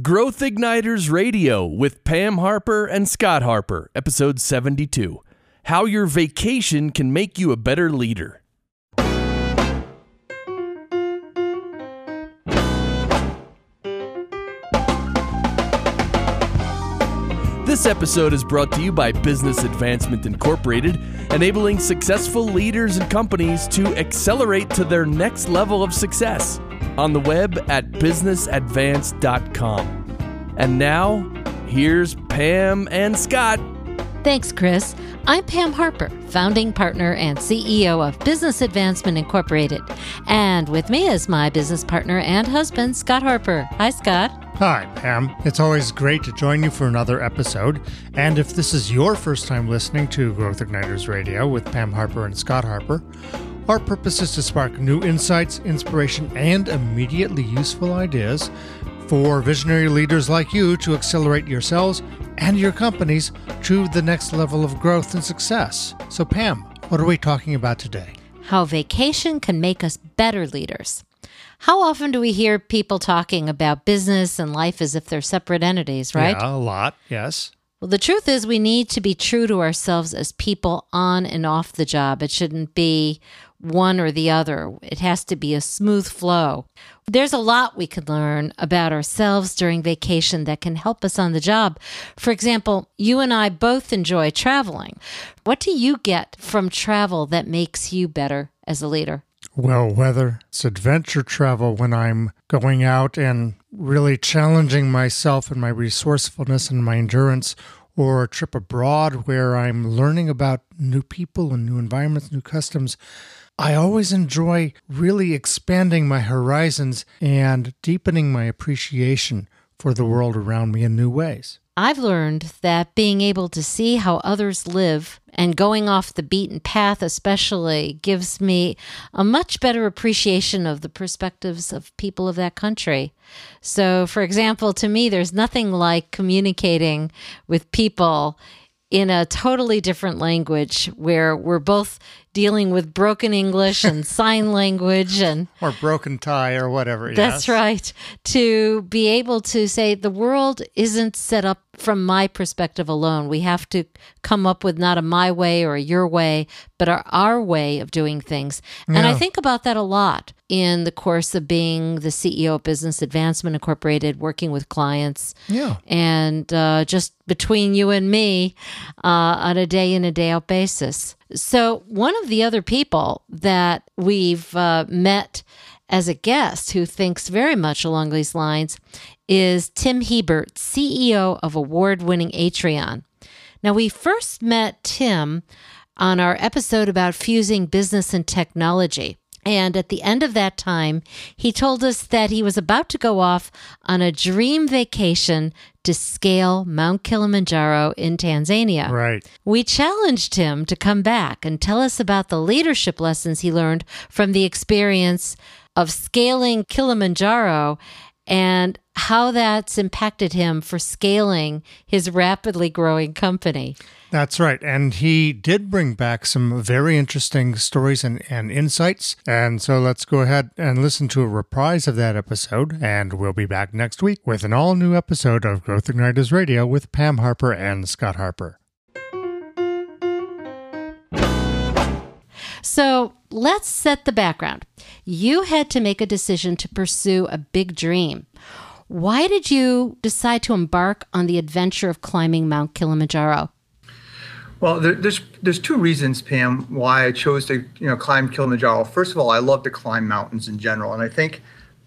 Growth Igniters Radio with Pam Harper and Scott Harper, episode 72 How Your Vacation Can Make You a Better Leader. This episode is brought to you by Business Advancement Incorporated, enabling successful leaders and companies to accelerate to their next level of success on the web at businessadvance.com. And now, here's Pam and Scott. Thanks, Chris. I'm Pam Harper, founding partner and CEO of Business Advancement Incorporated. And with me is my business partner and husband, Scott Harper. Hi, Scott. Hi, Pam. It's always great to join you for another episode. And if this is your first time listening to Growth Igniters Radio with Pam Harper and Scott Harper, our purpose is to spark new insights, inspiration, and immediately useful ideas for visionary leaders like you to accelerate yourselves and your companies to the next level of growth and success. So, Pam, what are we talking about today? How vacation can make us better leaders. How often do we hear people talking about business and life as if they're separate entities, right? Yeah, a lot, yes. Well, the truth is, we need to be true to ourselves as people on and off the job. It shouldn't be one or the other. It has to be a smooth flow. There's a lot we could learn about ourselves during vacation that can help us on the job. For example, you and I both enjoy traveling. What do you get from travel that makes you better as a leader? Well, whether it's adventure travel when I'm going out and really challenging myself and my resourcefulness and my endurance, or a trip abroad where I'm learning about new people and new environments, new customs, I always enjoy really expanding my horizons and deepening my appreciation for the world around me in new ways. I've learned that being able to see how others live and going off the beaten path, especially, gives me a much better appreciation of the perspectives of people of that country. So, for example, to me, there's nothing like communicating with people in a totally different language where we're both dealing with broken English and sign language and or broken Thai or whatever. That's yes. right. To be able to say the world isn't set up from my perspective alone. We have to come up with not a my way or a your way, but our, our way of doing things. And I think about that a lot in the course of being the CEO of Business Advancement Incorporated, working with clients Yeah. and uh, just between you and me uh, on a day in a day out basis. So, one of the other people that we've uh, met as a guest who thinks very much along these lines is Tim Hebert, CEO of award winning Atrion. Now, we first met Tim on our episode about fusing business and technology. And at the end of that time, he told us that he was about to go off on a dream vacation to scale Mount Kilimanjaro in Tanzania. Right. We challenged him to come back and tell us about the leadership lessons he learned from the experience of scaling Kilimanjaro and how that's impacted him for scaling his rapidly growing company. That's right. And he did bring back some very interesting stories and, and insights. And so let's go ahead and listen to a reprise of that episode. And we'll be back next week with an all new episode of Growth Igniters Radio with Pam Harper and Scott Harper. So let's set the background. You had to make a decision to pursue a big dream. Why did you decide to embark on the adventure of climbing Mount Kilimanjaro? Well, there, there's there's two reasons, Pam, why I chose to you know climb Kilimanjaro. First of all, I love to climb mountains in general, and I think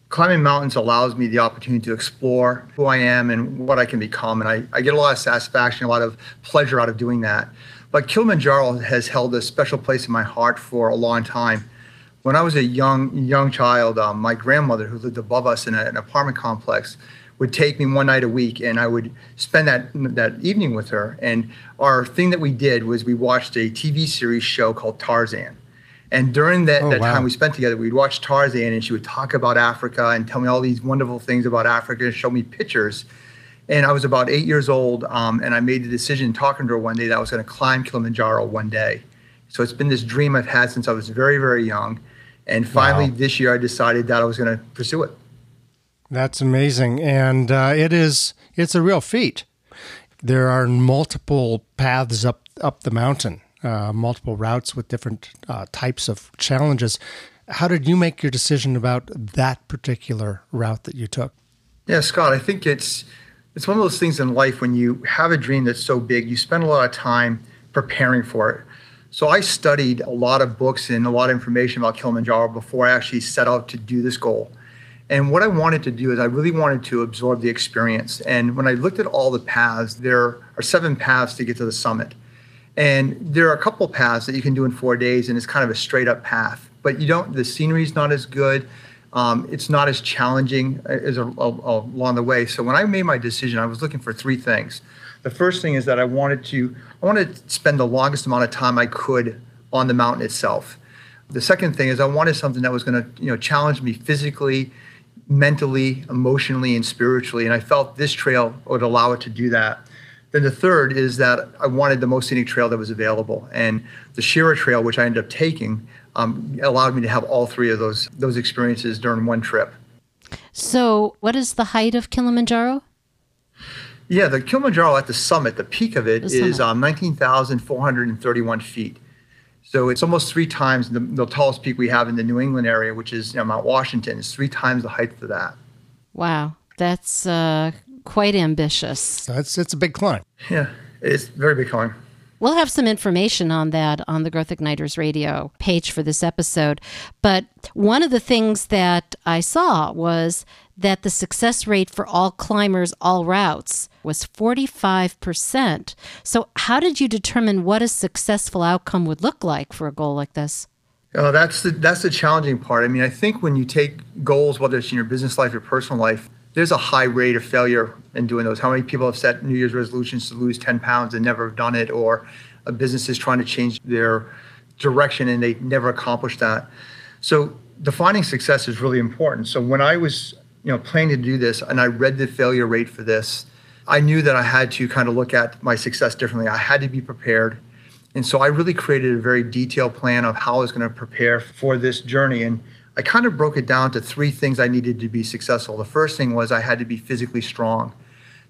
climbing mountains allows me the opportunity to explore who I am and what I can become, and I, I get a lot of satisfaction, a lot of pleasure out of doing that. But Kilimanjaro has held a special place in my heart for a long time. When I was a young young child, um, my grandmother, who lived above us in a, an apartment complex, would take me one night a week, and I would spend that that evening with her. And our thing that we did was we watched a TV series show called Tarzan. And during that, Oh, that wow. time we spent together, we'd watch Tarzan, and she would talk about Africa and tell me all these wonderful things about Africa and show me pictures. And I was about eight years old, um, and I made the decision talking to her one day that I was going to climb Kilimanjaro one day. So it's been this dream I've had since I was very, very young. And finally, Wow. this year, I decided that I was going to pursue it. That's amazing, and uh, it is it's a real feat. There are multiple paths up up the mountain, uh, multiple routes with different uh, types of challenges. How did you make your decision about that particular route that you took? Yeah, Scott, I think it's it's one of those things in life when you have a dream that's so big, you spend a lot of time preparing for it. So I studied a lot of books and a lot of information about Kilimanjaro before I actually set out to do this goal. And what I wanted to do is I really wanted to absorb the experience. And when I looked at all the paths, there are seven paths to get to the summit. And there are a couple paths that you can do in four days, and it's kind of a straight up path. But you don't, the scenery is not as good. Um, it's not as challenging as a, a, along the way. So when I made my decision, I was looking for three things. The first thing is that I wanted to, I wanted to spend the longest amount of time I could on the mountain itself. The second thing is I wanted something that was going to, you know, challenge me physically mentally, emotionally, and spiritually. And I felt this trail would allow it to do that. Then the third is that I wanted the most scenic trail that was available. And the Shira Trail, which I ended up taking, um, allowed me to have all three of those those experiences during one trip. So, what is the height of Kilimanjaro? Yeah, the Kilimanjaro at the summit, the peak of it is um, 19,431 feet. So it's almost three times the, the, tallest peak we have in the New England area, which is you know, Mount Washington. It's three times the height of that. Wow, that's uh, quite ambitious. That's it's a big climb. Yeah, it's very big climb. We'll have some information on that on the Growth Igniters radio page for this episode. But one of the things that I saw was that the success rate for all climbers, all routes, was 45%. So, how did you determine what a successful outcome would look like for a goal like this? Oh, that's the that's the challenging part. I mean, I think when you take goals, whether it's in your business life or personal life, there's a high rate of failure in doing those. How many people have set New Year's resolutions to lose 10 pounds and never have done it, or a business is trying to change their direction and they never accomplish that. So defining success is really important. So when I was you know, planning to do this and I read the failure rate for this, I knew that I had to kind of look at my success differently. I had to be prepared. And so I really created a very detailed plan of how I was going to prepare for this journey. And I kind of broke it down to three things I needed to be successful. The first thing was I had to be physically strong.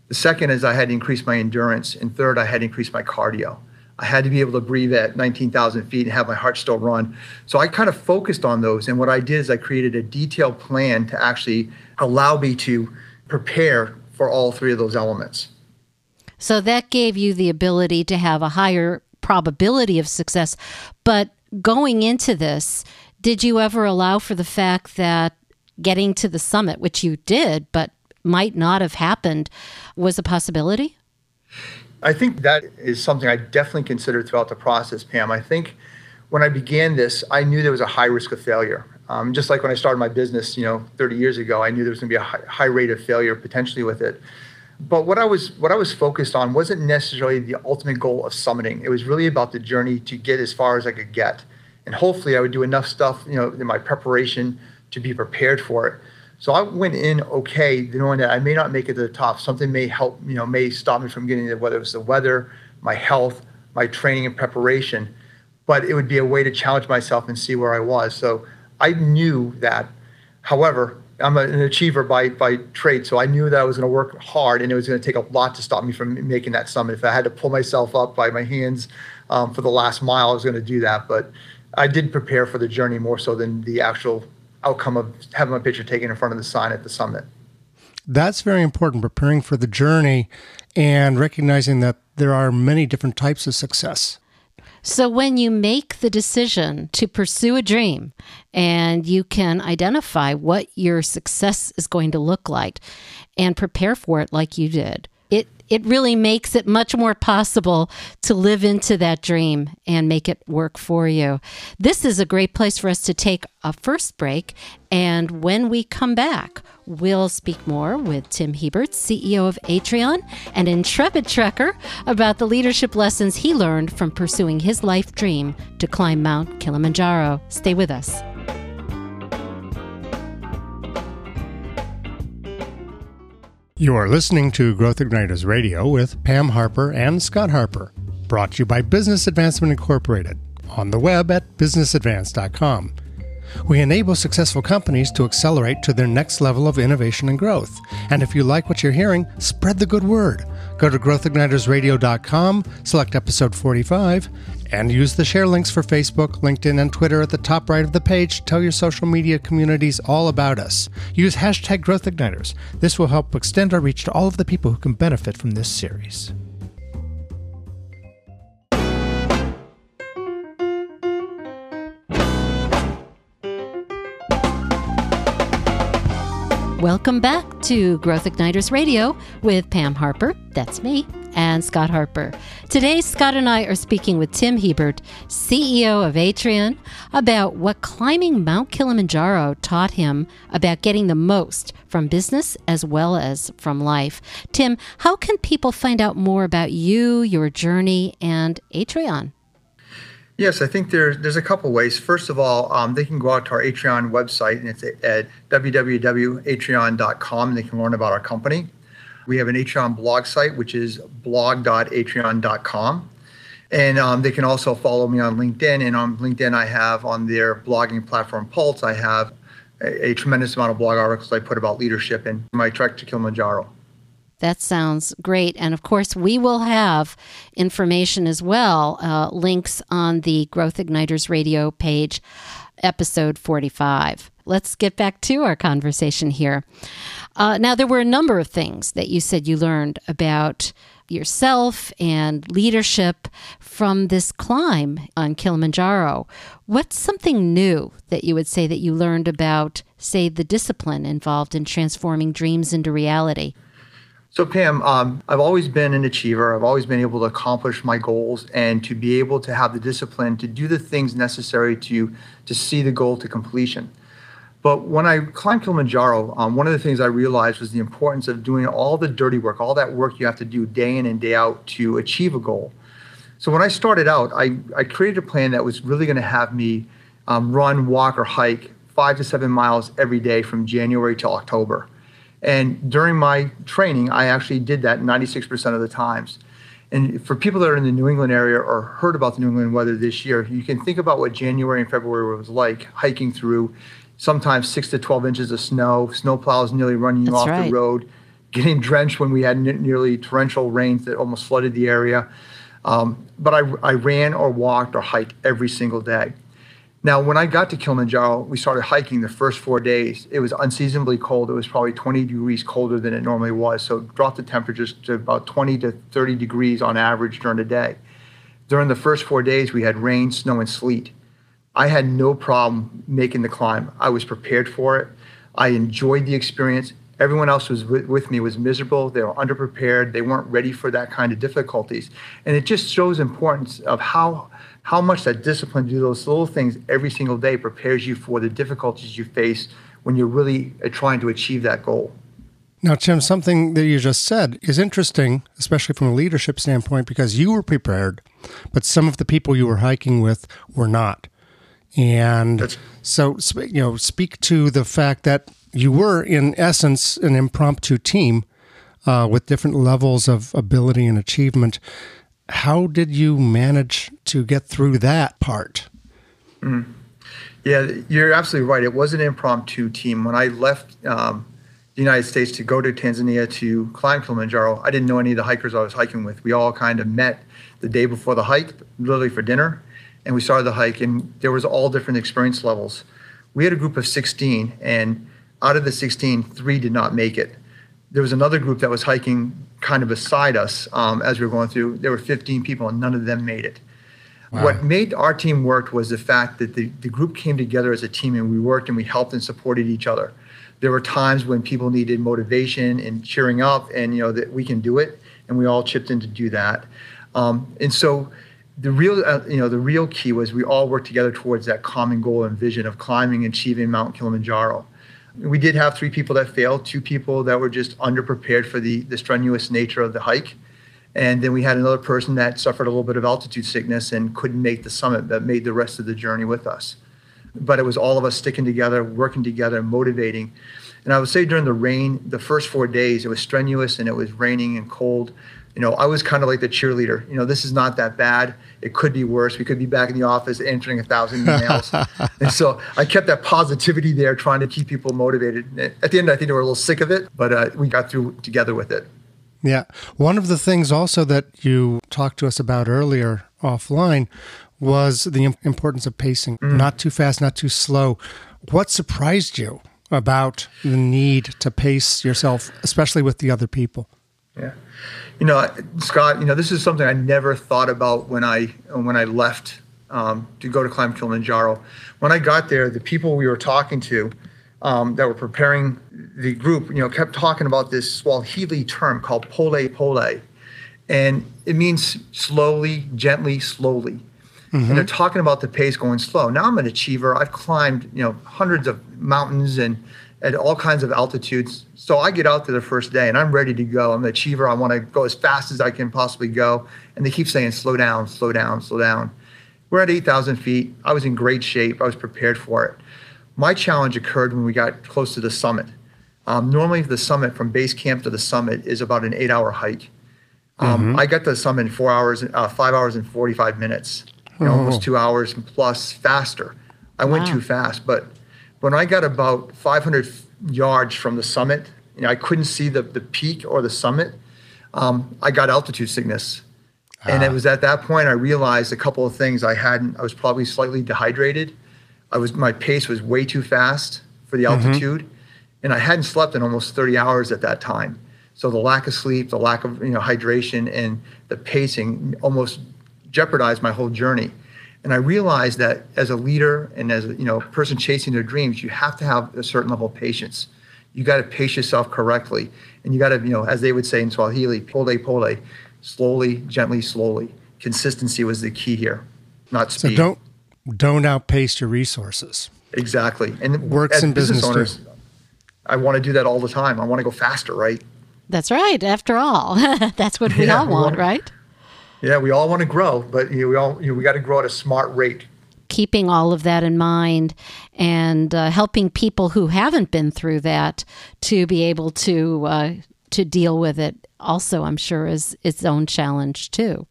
The second is I had to increase my endurance. And third, I had to increase my cardio. I had to be able to breathe at 19,000 feet and have my heart still run. So I kind of focused on those. And what I did is I created a detailed plan to actually allow me to prepare for all three of those elements. So that gave you the ability to have a higher probability of success. But going into this, did you ever allow for the fact that getting to the summit, which you did, but might not have happened, was a possibility? I think that is something I definitely considered throughout the process, Pam. I think when I began this, I knew there was a high risk of failure. Um, just like when I started my business, you know, 30 years ago, I knew there was going to be a high, high rate of failure potentially with it. But what I was what I was focused on wasn't necessarily the ultimate goal of summiting. It was really about the journey to get as far as I could get, and hopefully I would do enough stuff, you know, in my preparation to be prepared for it. So I went in okay, knowing that I may not make it to the top. Something may help, you know, may stop me from getting there, whether it was the weather, my health, my training and preparation. But it would be a way to challenge myself and see where I was. So I knew that. However, I'm an achiever by by trade, so I knew that I was going to work hard, and it was going to take a lot to stop me from making that summit. If I had to pull myself up by my hands um, for the last mile, I was going to do that. But I did prepare for the journey more so than the actual outcome of having my picture taken in front of the sign at the summit. That's very important, preparing for the journey and recognizing that there are many different types of success. So, when you make the decision to pursue a dream and you can identify what your success is going to look like and prepare for it like you did, it really makes it much more possible to live into that dream and make it work for you. This is a great place for us to take a first break. And when we come back, we'll speak more with Tim Hebert, CEO of Atrion, and intrepid trekker about the leadership lessons he learned from pursuing his life dream to climb Mount Kilimanjaro. Stay with us. You are listening to Growth Igniters Radio with Pam Harper and Scott Harper, brought to you by Business Advancement Incorporated, on the web at businessadvance.com. We enable successful companies to accelerate to their next level of innovation and growth. And if you like what you're hearing, spread the good word. Go to growthignitersradio.com, select episode 45, and use the share links for Facebook, LinkedIn, and Twitter at the top right of the page to tell your social media communities all about us. Use hashtag Growth GrowthIgniters. This will help extend our reach to all of the people who can benefit from this series. Welcome back to Growth Igniters Radio with Pam Harper, that's me, and Scott Harper. Today, Scott and I are speaking with Tim Hebert, CEO of Atrion, about what climbing Mount Kilimanjaro taught him about getting the most from business as well as from life. Tim, how can people find out more about you, your journey, and Atrion? Yes, I think there's there's a couple ways. First of all, um, they can go out to our Atrion website, and it's at www.atrion.com, and they can learn about our company. We have an Atrion blog site, which is blog.atrion.com. And um, they can also follow me on LinkedIn. And on LinkedIn, I have on their blogging platform Pulse, I have a, a tremendous amount of blog articles I put about leadership and my trek to Kilimanjaro. That sounds great. And of course, we will have information as well, uh, links on the Growth Igniters radio page, episode 45. Let's get back to our conversation here. Uh, now, there were a number of things that you said you learned about yourself and leadership from this climb on Kilimanjaro. What's something new that you would say that you learned about, say, the discipline involved in transforming dreams into reality? So, Pam, um, I've always been an achiever. I've always been able to accomplish my goals and to be able to have the discipline to do the things necessary to, to see the goal to completion. But when I climbed Kilimanjaro, um, one of the things I realized was the importance of doing all the dirty work, all that work you have to do day in and day out to achieve a goal. So when I started out, I, I created a plan that was really going to have me um, run, walk, or hike five to seven miles every day from January till October. And during my training, I actually did that 96% of the times. And for people that are in the New England area or heard about the New England weather this year, you can think about what January and February was like hiking through sometimes six to 12 inches of snow, snow plows nearly running you That's off right. the road, getting drenched when we had n- nearly torrential rains that almost flooded the area. Um, but I, I ran or walked or hiked every single day. Now, when I got to Kilimanjaro, we started hiking the first four days. It was unseasonably cold. It was probably 20 degrees colder than it normally was. So it dropped the temperatures to about 20 to 30 degrees on average during the day. During the first four days, we had rain, snow, and sleet. I had no problem making the climb. I was prepared for it. I enjoyed the experience. Everyone else was with me was miserable. They were underprepared. They weren't ready for that kind of difficulties. And it just shows importance of how how much that discipline to do those little things every single day prepares you for the difficulties you face when you're really uh, trying to achieve that goal. Now, Tim, something that you just said is interesting, especially from a leadership standpoint, because you were prepared, but some of the people you were hiking with were not. And That's- so, you know, speak to the fact that you were, in essence, an impromptu team uh, with different levels of ability and achievement. How did you manage to get through that part? Yeah, you're absolutely right. It was an impromptu team. When I left um, the United States to go to Tanzania to climb Kilimanjaro, I didn't know any of the hikers I was hiking with. We all kind of met the day before the hike, literally for dinner, and we started the hike. And there was all different experience levels. We had a group of 16, and out of the 16, three did not make it. There was another group that was hiking kind of beside us um, as we were going through. There were 15 people, and none of them made it. What made our team work was the fact that the, the group came together as a team and we worked and we helped and supported each other. There were times when people needed motivation and cheering up, and you know that we can do it, and we all chipped in to do that. Um, and so, the real uh, you know the real key was we all worked together towards that common goal and vision of climbing and achieving Mount Kilimanjaro. We did have three people that failed, two people that were just underprepared for the, the strenuous nature of the hike. And then we had another person that suffered a little bit of altitude sickness and couldn't make the summit, but made the rest of the journey with us. But it was all of us sticking together, working together, motivating. And I would say during the rain, the first four days, it was strenuous and it was raining and cold. You know, I was kind of like the cheerleader. You know, this is not that bad. It could be worse. We could be back in the office answering a thousand emails. and so I kept that positivity there, trying to keep people motivated. At the end, I think they were a little sick of it, but uh, we got through together with it. Yeah. One of the things also that you talked to us about earlier offline was the importance of pacing, mm. not too fast, not too slow. What surprised you about the need to pace yourself, especially with the other people? Yeah you know, Scott, you know, this is something I never thought about when I when I left um, to go to climb Kilimanjaro. When I got there, the people we were talking to um, that were preparing the group, you know, kept talking about this Swahili term called pole pole, and it means slowly, gently, slowly. Mm-hmm. And they're talking about the pace going slow. Now I'm an achiever. I've climbed, you know, hundreds of mountains and at all kinds of altitudes. So I get out there the first day and I'm ready to go. I'm an achiever. I want to go as fast as I can possibly go. And they keep saying, slow down, slow down, slow down. We're at 8,000 feet. I was in great shape. I was prepared for it. My challenge occurred when we got close to the summit. Um, normally, the summit from base camp to the summit is about an eight hour hike. Um, mm-hmm. I got to the summit in four hours, uh, five hours and 45 minutes, you know, oh. almost two hours plus faster. I wow. went too fast, but when I got about 500 yards from the summit, you know, I couldn't see the, the peak or the summit. Um, I got altitude sickness. Ah. And it ah. was at that point I realized a couple of things. I hadn't, I was probably slightly dehydrated. I was, my pace was way too fast for the mm-hmm. altitude. Mm-hmm. And I hadn't slept in almost 30 hours at that time. So the lack of sleep, the lack of you know, hydration, and the pacing almost jeopardized my whole journey. And I realized that as a leader and as a you know person chasing their dreams, you have to have a certain level of patience. You got to pace yourself correctly, and you got to you know as they would say in Swahili, pole pole, slowly, gently, slowly. Consistency was the key here, not speed. So don't don't outpace your resources. Exactly, and works in business, business owners. Too. I want to do that all the time. I want to go faster, right? That's right. After all, that's what we yeah, all want, right? Yeah, we all want to grow, but you know, we all you know, we got to grow at a smart rate. Keeping all of that in mind and uh, helping people who haven't been through that to be able to uh, to deal with it also, I'm sure, is its own challenge too.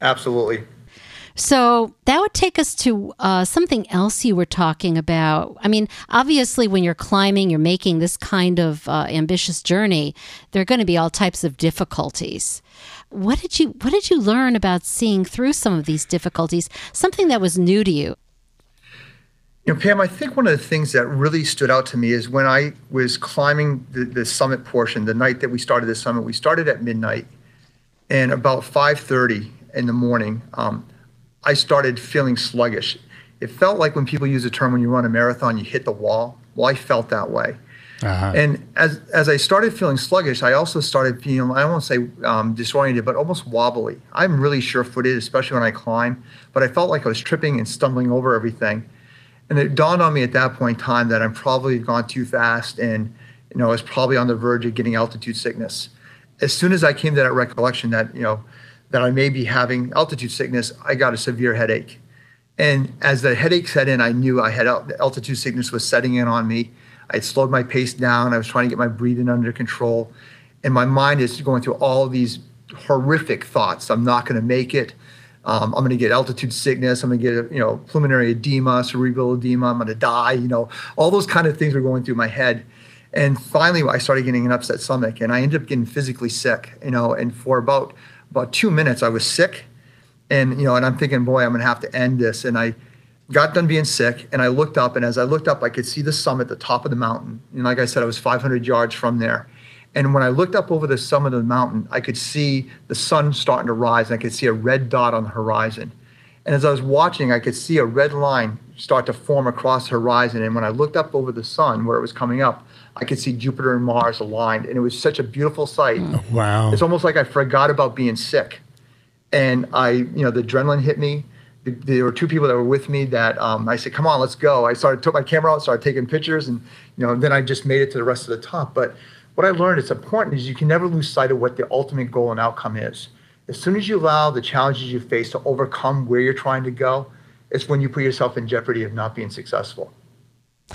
Absolutely. So that would take us to uh, something else you were talking about. I mean, obviously, when you're climbing, you're making this kind of uh, ambitious journey. There are going to be all types of difficulties. What did you What did you learn about seeing through some of these difficulties? Something that was new to you. You know, Pam, I think one of the things that really stood out to me is when I was climbing the, the summit portion, the night that we started the summit, we started at midnight, and about 5:30 in the morning, um, I started feeling sluggish. It felt like when people use the term when you run a marathon, you hit the wall. Well, I felt that way. Uh-huh. And as as I started feeling sluggish, I also started feeling I won't say um, disoriented, but almost wobbly. I'm really sure-footed, especially when I climb, but I felt like I was tripping and stumbling over everything. And it dawned on me at that point in time that I'm probably gone too fast, and you know I was probably on the verge of getting altitude sickness. As soon as I came to that recollection that you know that I may be having altitude sickness, I got a severe headache. And as the headache set in, I knew I had altitude sickness was setting in on me I slowed my pace down. I was trying to get my breathing under control. And my mind is going through all these horrific thoughts. I'm not going to make it. Um, I'm going to get altitude sickness. I'm going to get, you know, pulmonary edema, cerebral edema. I'm going to die. You know, all those kind of things were going through my head. And finally, I started getting an upset stomach, and I ended up getting physically sick. You know, and for about about two minutes, I was sick, and you know, and I'm thinking, boy, I'm going to have to end this. And I got done being sick and I looked up and as I looked up I could see the summit, the top of the mountain. And like I said, I was 500 yards from there. And when I looked up over the summit of the mountain, I could see the sun starting to rise and I could see a red dot on the horizon. And as I was watching, I could see a red line start to form across the horizon. And when I looked up over the sun where it was coming up, I could see Jupiter and Mars aligned. And it was such a beautiful sight. Oh, wow. It's almost like I forgot about being sick. And I, you know, the adrenaline hit me there were two people that were with me that um, I said, "Come on, let's go." I started took my camera out, started taking pictures, and you know, then I just made it to the rest of the top. But what I learned is important is you can never lose sight of what the ultimate goal and outcome is. As soon as you allow the challenges you face to overcome where you're trying to go, it's when you put yourself in jeopardy of not being successful.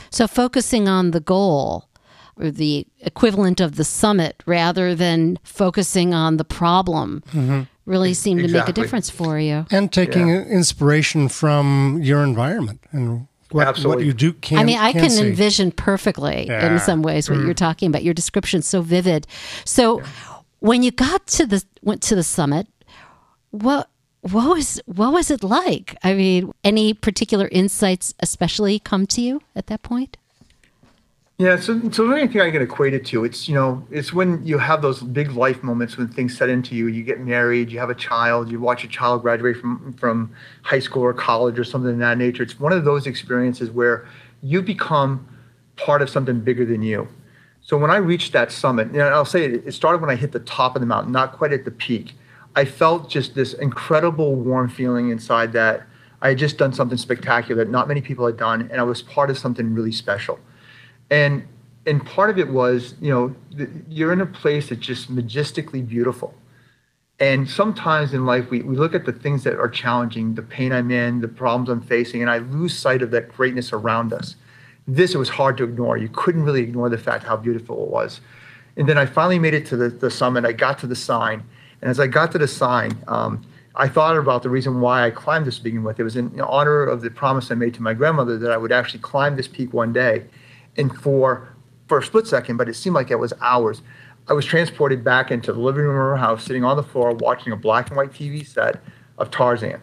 So focusing on the goal or the equivalent of the summit rather than focusing on the problem Mm-hmm. Really seemed to make a difference for you. And taking Yeah. inspiration from your environment and what, what you do can I mean, I can see. envision perfectly Yeah. in some ways what you're mm-hmm. talking about. Your description's so vivid. So, when you got to the went to the summit, what what was what was it like? I mean, any particular insights especially come to you at that point? Yeah, so so the only thing I can equate it to, it's you know, it's when you have those big life moments when things set into you. You get married, you have a child, you watch a child graduate from from high school or college or something of that nature. It's one of those experiences where you become part of something bigger than you. So when I reached that summit, you know, I'll say it, it started when I hit the top of the mountain, not quite at the peak. I felt just this incredible warm feeling inside that I had just done something spectacular that not many people had done, and I was part of something really special and and part of it was you know you're in a place that's just majestically beautiful. And sometimes in life we, we look at the things that are challenging the pain i'm in the problems i'm facing and i lose sight of that greatness around us. This was hard to ignore. You couldn't really ignore the fact how beautiful it was. And then i finally made it to the, the summit. I got to the sign. And as i got to the sign um, i thought about the reason why i climbed this to begin with. It was in honor of the promise i made to my grandmother that i would actually climb this peak one day and for for a split second, but it seemed like it was hours. I was transported back into the living room of our house, sitting on the floor, watching a black and white TV set of Tarzan,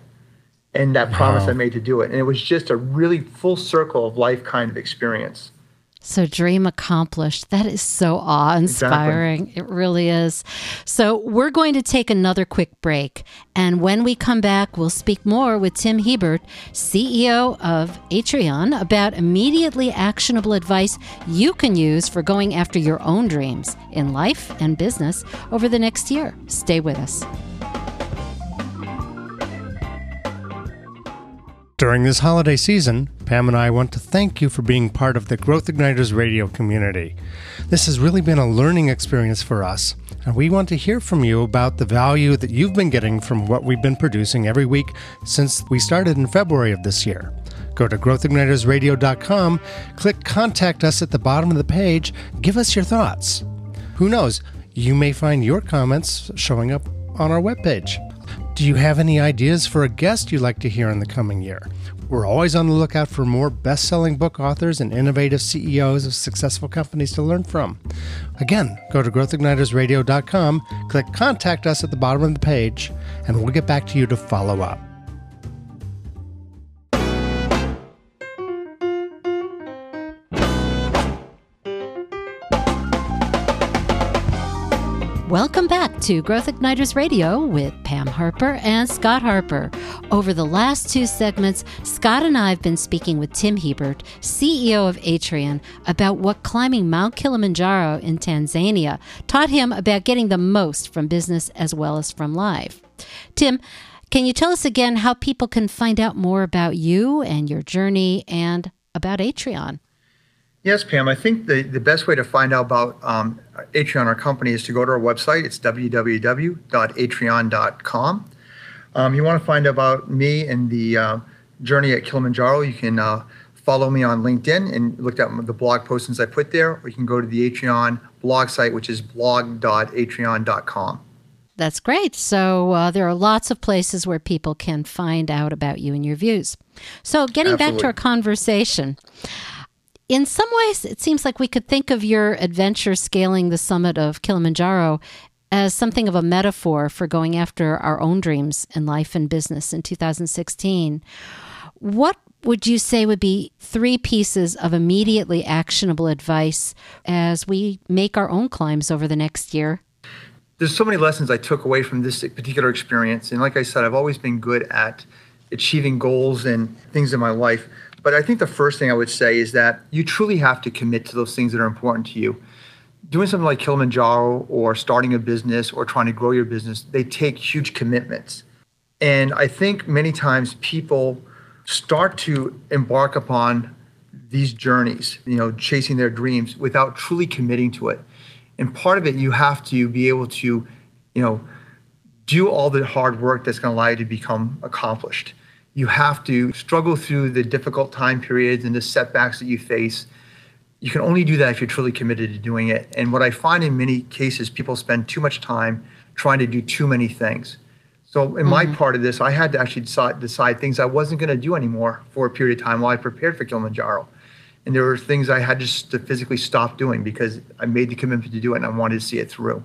and that promise I made to do it. And it was just a really full circle of life kind of experience. So, dream accomplished. That is so awe inspiring. It really is. So, we're going to take another quick break. And when we come back, we'll speak more with Tim Hebert, CEO of Atrion, about immediately actionable advice you can use for going after your own dreams in life and business over the next year. Stay with us. During this holiday season, Pam and I want to thank you for being part of the Growth Igniters radio community. This has really been a learning experience for us, and we want to hear from you about the value that you've been getting from what we've been producing every week since we started in February of this year. Go to growthignitersradio.com, click Contact Us at the bottom of the page, give us your thoughts. Who knows, you may find your comments showing up on our webpage. Do you have any ideas for a guest you'd like to hear in the coming year? We're always on the lookout for more best selling book authors and innovative CEOs of successful companies to learn from. Again, go to growthignitersradio.com, click Contact Us at the bottom of the page, and we'll get back to you to follow up. Welcome back to Growth Igniters Radio with Pam Harper and Scott Harper. Over the last two segments, Scott and I have been speaking with Tim Hebert, CEO of Atrion, about what climbing Mount Kilimanjaro in Tanzania taught him about getting the most from business as well as from life. Tim, can you tell us again how people can find out more about you and your journey and about Atrion? Yes, Pam. I think the, the best way to find out about um, Atrion, our company, is to go to our website. It's www.atrion.com. Um, you want to find out about me and the uh, journey at Kilimanjaro, you can uh, follow me on LinkedIn and look at the blog postings I put there, or you can go to the Atrion blog site, which is blog.atrion.com. That's great. So uh, there are lots of places where people can find out about you and your views. So getting back to our conversation, in some ways, it seems like we could think of your adventure scaling the summit of Kilimanjaro as something of a metaphor for going after our own dreams in life and business in 2016. What would you say would be three pieces of immediately actionable advice as we make our own climbs over the next year? there's so many lessons I took away from this particular experience. And like I said, I've always been good at achieving goals and things in my life. But I think the first thing I would say is that you truly have to commit to those things that are important to you. Doing something like Kilimanjaro or starting a business or trying to grow your business, they take huge commitments. And I think many times people start to embark upon these journeys, you know, chasing their dreams without truly committing to it. And part of it, you have to be able to, you know, do all the hard work that's going to allow you to become accomplished. You have to struggle through the difficult time periods and the setbacks that you face you can only do that if you're truly committed to doing it. And what I find in many cases, people spend too much time trying to do too many things. So in my mm-hmm. part of this, I had to actually decide, decide things I wasn't going to do anymore for a period of time while I prepared for Kilimanjaro. And there were things I had just to physically stop doing because I made the commitment to do it and I wanted to see it through.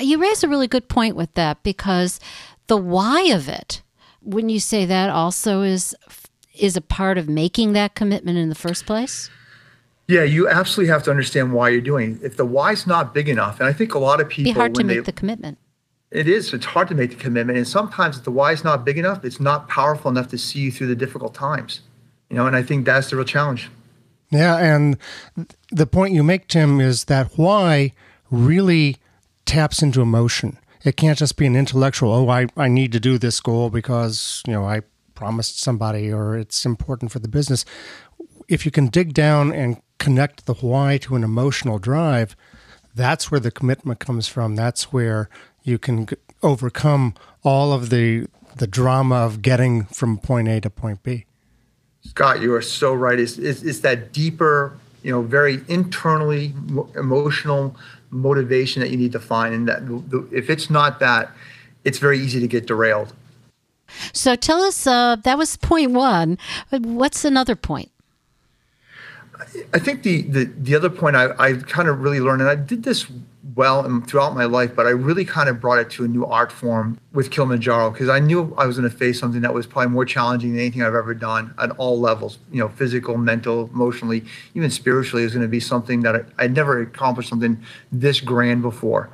You raise a really good point with that because the why of it, when you say that, also is is a part of making that commitment in the first place. Yeah, you absolutely have to understand why you're doing. It. If the why's not big enough, and I think a lot of people be hard to make they, the commitment. It is. It's hard to make the commitment, and sometimes if the why's not big enough, it's not powerful enough to see you through the difficult times. You know, and I think that's the real challenge. Yeah, and the point you make, Tim, is that why really taps into emotion. It can't just be an intellectual, oh, I, I need to do this goal because, you know, I promised somebody or it's important for the business. If you can dig down and connect the why to an emotional drive, that's where the commitment comes from. That's where you can overcome all of the the drama of getting from point A to point B. Scott, you are so right. It's, it's, it's that deeper, you know, very internally emotional motivation that you need to find, and that the, if it's not that, it's very easy to get derailed. So tell us, uh, that was point one. What's another point? I think the, the, the other point I, I kind of really learned, and I did this well and throughout my life, but I really kind of brought it to a new art form with Kilimanjaro because I knew I was going to face something that was probably more challenging than anything I've ever done at all levels, you know, physical, mental, emotionally, even spiritually. It was going to be something that I, would never accomplished something this grand before.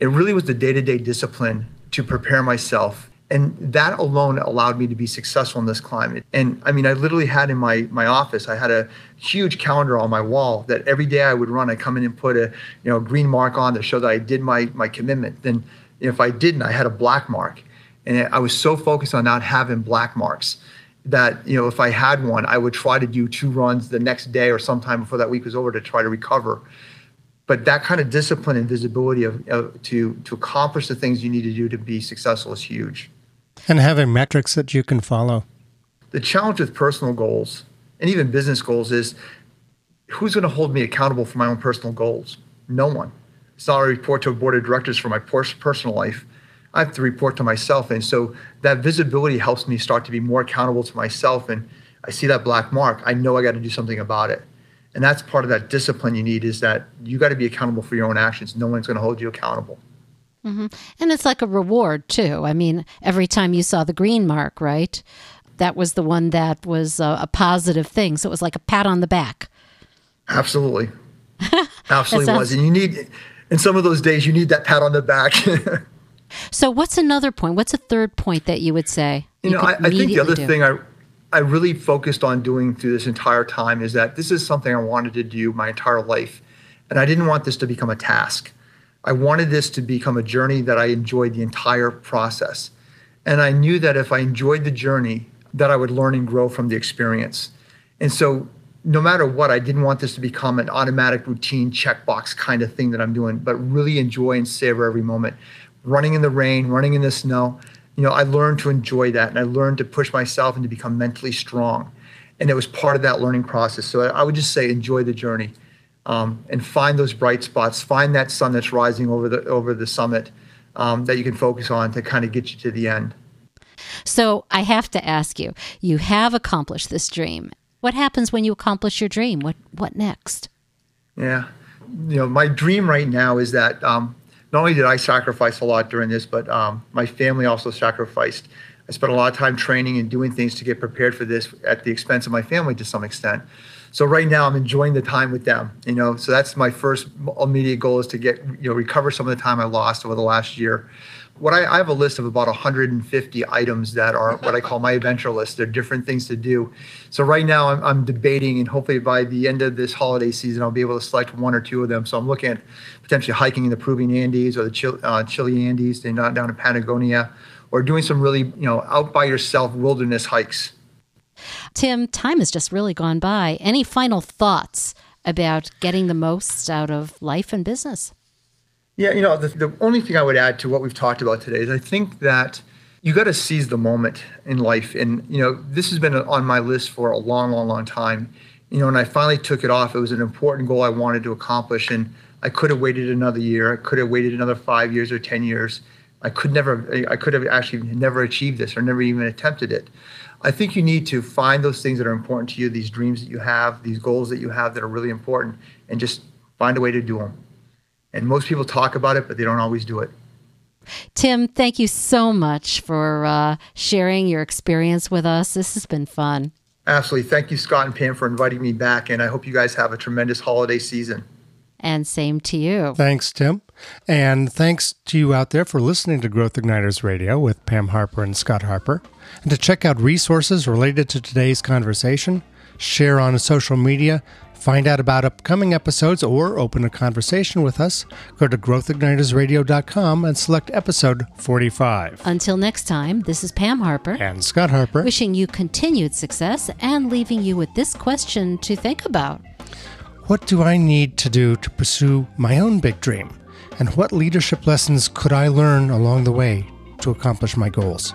It really was the day to day discipline to prepare myself and that alone allowed me to be successful in this climate. And i mean i literally had in my my office i had a huge calendar on my wall that every day i would run i come in and put a you know green mark on to show that i did my my commitment. Then if i didn't i had a black mark. And i was so focused on not having black marks that you know if i had one i would try to do two runs the next day or sometime before that week was over to try to recover. But that kind of discipline and visibility of, of to to accomplish the things you need to do to be successful is huge and having metrics that you can follow. The challenge with personal goals and even business goals is who's going to hold me accountable for my own personal goals? No one. It's not a report to a board of directors for my personal life. I have to report to myself. And so that visibility helps me start to be more accountable to myself. And I see that black mark. I know I got to do something about it. And that's part of that discipline you need is that you got to be accountable for your own actions. No one's going to hold you accountable. Mm-hmm. And it's like a reward, too. I mean, every time you saw the green mark, right? That was the one that was a, a positive thing. So it was like a pat on the back. Absolutely. Absolutely sounds- was. And you need, in some of those days, you need that pat on the back. so, what's another point? What's a third point that you would say? You, you know, I, I think the other do? thing I, I really focused on doing through this entire time is that this is something I wanted to do my entire life. And I didn't want this to become a task. I wanted this to become a journey that I enjoyed the entire process. And I knew that if I enjoyed the journey, that I would learn and grow from the experience. And so no matter what, I didn't want this to become an automatic routine checkbox kind of thing that I'm doing, but really enjoy and savor every moment. Running in the rain, running in the snow, you know, I learned to enjoy that and I learned to push myself and to become mentally strong. And it was part of that learning process. So I would just say enjoy the journey um, and find those bright spots. Find that sun that's rising over the over the summit um, that you can focus on to kind of get you to the end. So I have to ask you: You have accomplished this dream. What happens when you accomplish your dream? What what next? Yeah, you know, my dream right now is that um, not only did I sacrifice a lot during this, but um, my family also sacrificed. I spent a lot of time training and doing things to get prepared for this at the expense of my family to some extent. So right now I'm enjoying the time with them. You know, so that's my first immediate goal is to get you know recover some of the time I lost over the last year. What I, I have a list of about 150 items that are what I call my adventure list. They're different things to do. So right now I'm, I'm debating, and hopefully by the end of this holiday season I'll be able to select one or two of them. So I'm looking at potentially hiking in the Peruvian Andes or the Chile, uh, Chile Andes, down down in Patagonia, or doing some really you know out by yourself wilderness hikes. Tim, time has just really gone by. Any final thoughts about getting the most out of life and business? Yeah, you know, the, the only thing I would add to what we've talked about today is I think that you got to seize the moment in life. And, you know, this has been on my list for a long, long, long time you know, when I finally took it off, it was an important goal I wanted to accomplish, and I could have waited another year. I could have waited another five years or ten years. I could never, I could have actually never achieved this or never even attempted it. I think you need to find those things that are important to you, these dreams that you have, these goals that you have that are really important, and just find a way to do them. And most people talk about it, but they don't always do it. Tim, thank you so much for uh, sharing your experience with us. This has been fun. Absolutely. Thank you, Scott and Pam, for inviting me back. And I hope you guys have a tremendous holiday season. And same to you. Thanks, Tim. And thanks to you out there for listening to Growth Igniters Radio with Pam Harper and Scott Harper. And to check out resources related to today's conversation, share on social media, find out about upcoming episodes, or open a conversation with us, go to growthignitersradio.com and select episode 45. Until next time, this is Pam Harper. And Scott Harper. Wishing you continued success and leaving you with this question to think about. What do I need to do to pursue my own big dream? And what leadership lessons could I learn along the way to accomplish my goals?